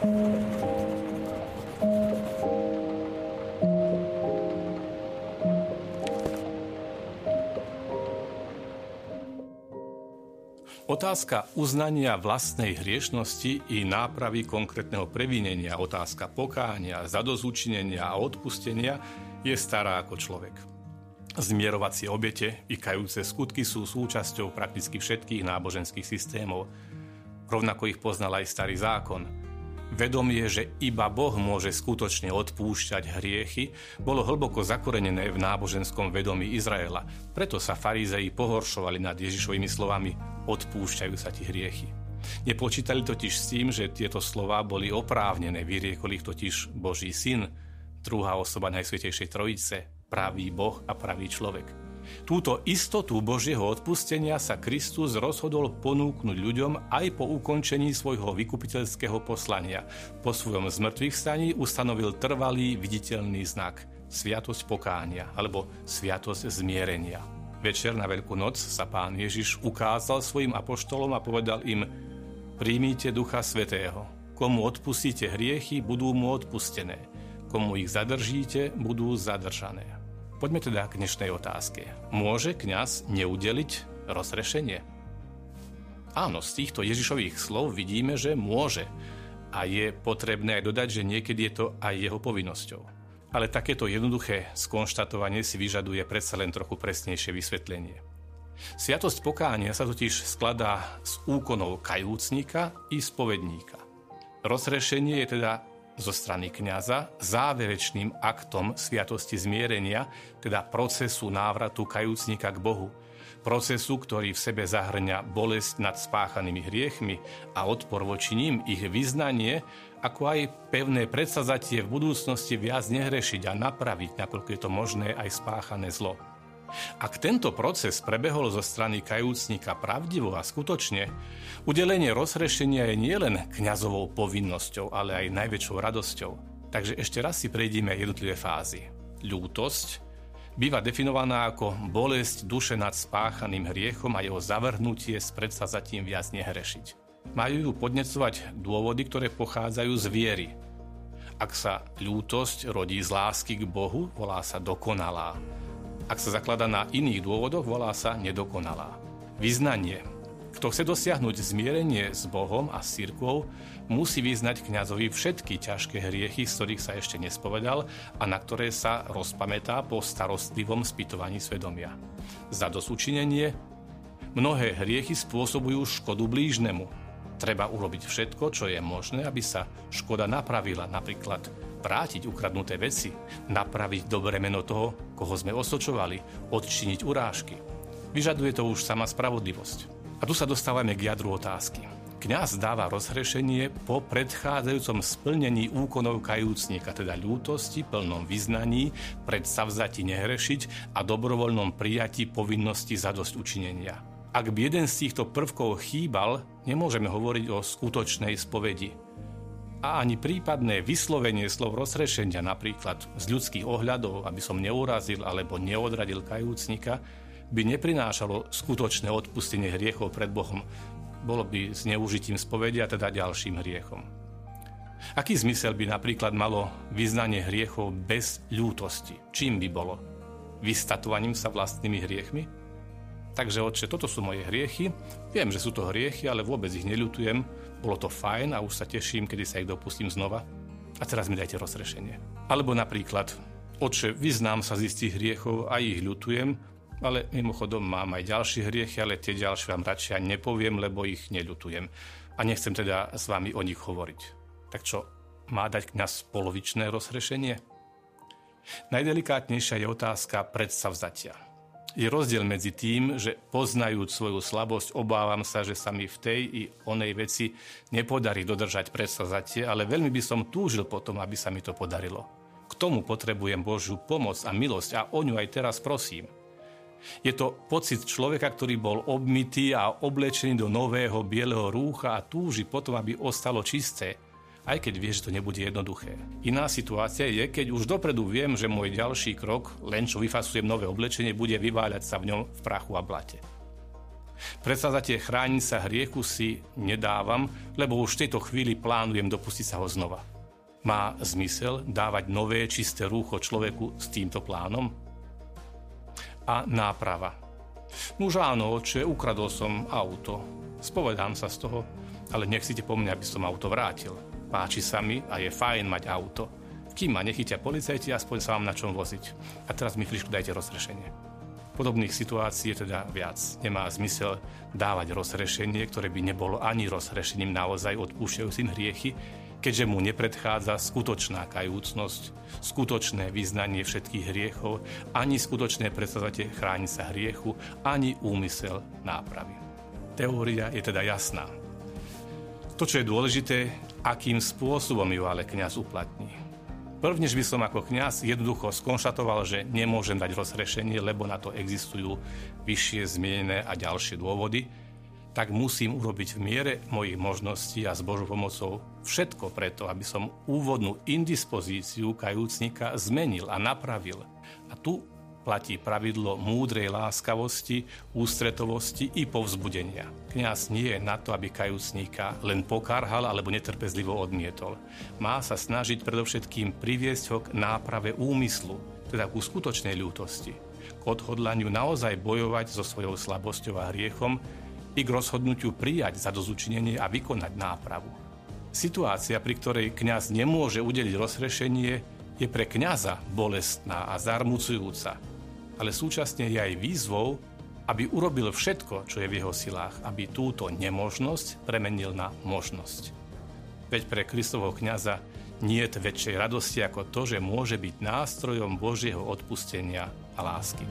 Otázka uznania vlastnej hriešnosti i nápravy konkrétneho previnenia, otázka pokánia, zadozúčinenia a odpustenia je stará ako človek. Zmierovacie obete i kajúce skutky sú súčasťou prakticky všetkých náboženských systémov. Rovnako ich poznal aj starý zákon – Vedomie, že iba Boh môže skutočne odpúšťať hriechy, bolo hlboko zakorenené v náboženskom vedomí Izraela. Preto sa farizei pohoršovali nad Ježišovými slovami odpúšťajú sa ti hriechy. Nepočítali totiž s tým, že tieto slová boli oprávnené, vyriekol ich totiž Boží syn, druhá osoba Najsvetejšej Trojice, pravý Boh a pravý človek. Túto istotu Božieho odpustenia sa Kristus rozhodol ponúknuť ľuďom aj po ukončení svojho vykupiteľského poslania. Po svojom zmrtvých staní ustanovil trvalý viditeľný znak Sviatosť pokánia alebo Sviatosť zmierenia. Večer na Veľkú noc sa pán Ježiš ukázal svojim apoštolom a povedal im Príjmite Ducha Svetého. Komu odpustíte hriechy, budú mu odpustené. Komu ich zadržíte, budú zadržané. Poďme teda k dnešnej otázke. Môže kňaz neudeliť rozrešenie? Áno, z týchto Ježišových slov vidíme, že môže. A je potrebné aj dodať, že niekedy je to aj jeho povinnosťou. Ale takéto jednoduché skonštatovanie si vyžaduje predsa len trochu presnejšie vysvetlenie. Sviatosť pokánia sa totiž skladá z úkonov kajúcnika i spovedníka. Rozrešenie je teda zo strany kňaza záverečným aktom sviatosti zmierenia, teda procesu návratu kajúcnika k Bohu. Procesu, ktorý v sebe zahrňa bolesť nad spáchanými hriechmi a odpor voči ním, ich vyznanie, ako aj pevné predsazatie v budúcnosti viac nehrešiť a napraviť, nakoľko je to možné, aj spáchané zlo. Ak tento proces prebehol zo strany kajúcnika pravdivo a skutočne, udelenie rozhrešenia je nielen kňazovou povinnosťou, ale aj najväčšou radosťou. Takže ešte raz si prejdime jednotlivé fázy. Ľútosť býva definovaná ako bolesť duše nad spáchaným hriechom a jeho zavrhnutie s predsazatím viac nehrešiť. Majú ju podnecovať dôvody, ktoré pochádzajú z viery. Ak sa ľútosť rodí z lásky k Bohu, volá sa dokonalá. Ak sa zaklada na iných dôvodoch, volá sa nedokonalá. Vyznanie. Kto chce dosiahnuť zmierenie s Bohom a s církvou, musí vyznať kňazovi všetky ťažké hriechy, z ktorých sa ešte nespovedal a na ktoré sa rozpamätá po starostlivom spytovaní svedomia. Za dosúčinenie mnohé hriechy spôsobujú škodu blížnemu. Treba urobiť všetko, čo je možné, aby sa škoda napravila, napríklad vrátiť ukradnuté veci, napraviť dobré meno toho, koho sme osočovali, odčiniť urážky. Vyžaduje to už sama spravodlivosť. A tu sa dostávame k jadru otázky. Kňaz dáva rozhrešenie po predchádzajúcom splnení úkonov kajúcnika, teda ľútosti, plnom vyznaní, predsavzati nehrešiť a dobrovoľnom prijati povinnosti za dosť učinenia. Ak by jeden z týchto prvkov chýbal, nemôžeme hovoriť o skutočnej spovedi a ani prípadné vyslovenie slov rozrešenia napríklad z ľudských ohľadov, aby som neurazil alebo neodradil kajúcnika, by neprinášalo skutočné odpustenie hriechov pred Bohom. Bolo by zneužitím spovedia teda ďalším hriechom. Aký zmysel by napríklad malo vyznanie hriechov bez ľútosti? Čím by bolo? Vystatovaním sa vlastnými hriechmi? Takže oče, toto sú moje hriechy. Viem, že sú to hriechy, ale vôbec ich neľutujem bolo to fajn a už sa teším, kedy sa ich dopustím znova. A teraz mi dajte rozrešenie. Alebo napríklad, oče, vyznám sa z istých hriechov a ich ľutujem, ale mimochodom mám aj ďalšie hriechy, ale tie ďalšie vám radšej nepoviem, lebo ich neľutujem. A nechcem teda s vami o nich hovoriť. Tak čo, má dať nás polovičné rozrešenie? Najdelikátnejšia je otázka predsavzatia. Je rozdiel medzi tým, že poznajúc svoju slabosť, obávam sa, že sa mi v tej i onej veci nepodarí dodržať predsazatie, ale veľmi by som túžil potom, aby sa mi to podarilo. K tomu potrebujem Božiu pomoc a milosť a o ňu aj teraz prosím. Je to pocit človeka, ktorý bol obmytý a oblečený do nového bieleho rúcha a túži potom, aby ostalo čisté – aj keď vie, že to nebude jednoduché. Iná situácia je, keď už dopredu viem, že môj ďalší krok, len čo vyfasujem nové oblečenie, bude vyváľať sa v ňom v prachu a blate. Predsazatie chrániť sa hriechu si nedávam, lebo už v tejto chvíli plánujem dopustiť sa ho znova. Má zmysel dávať nové čisté rúcho človeku s týmto plánom? A náprava. Nuž áno, oče, ukradol som auto. Spovedám sa z toho, ale nechcite po mne, aby som auto vrátil. Páči sa mi a je fajn mať auto. Kým ma nechytia policajti, aspoň sa vám na čom voziť. A teraz mi chvíľu dajte rozrešenie. Podobných situácií je teda viac. Nemá zmysel dávať rozrešenie, ktoré by nebolo ani rozrešením naozaj odpúšťajúcim hriechy, keďže mu nepredchádza skutočná kajúcnosť, skutočné vyznanie všetkých hriechov, ani skutočné predstavate chrániť sa hriechu, ani úmysel nápravy. Teória je teda jasná. To, čo je dôležité, akým spôsobom ju ale kňaz uplatní. Prvnež by som ako kňaz jednoducho skonštatoval, že nemôžem dať rozrešenie, lebo na to existujú vyššie zmienené a ďalšie dôvody, tak musím urobiť v miere mojich možností a s Božou pomocou všetko preto, aby som úvodnú indispozíciu kajúcnika zmenil a napravil. A tu platí pravidlo múdrej láskavosti, ústretovosti i povzbudenia. Kňaz nie je na to, aby kajúcníka len pokárhal alebo netrpezlivo odmietol. Má sa snažiť predovšetkým priviesť ho k náprave úmyslu, teda ku skutočnej ľútosti, k odhodlaniu naozaj bojovať so svojou slabosťou a hriechom i k rozhodnutiu prijať za dozučinenie a vykonať nápravu. Situácia, pri ktorej kňaz nemôže udeliť rozrešenie, je pre kňaza bolestná a zarmucujúca, ale súčasne je aj výzvou, aby urobil všetko, čo je v jeho silách, aby túto nemožnosť premenil na možnosť. Veď pre Kristovho kniaza nie je väčšej radosti ako to, že môže byť nástrojom Božieho odpustenia a lásky.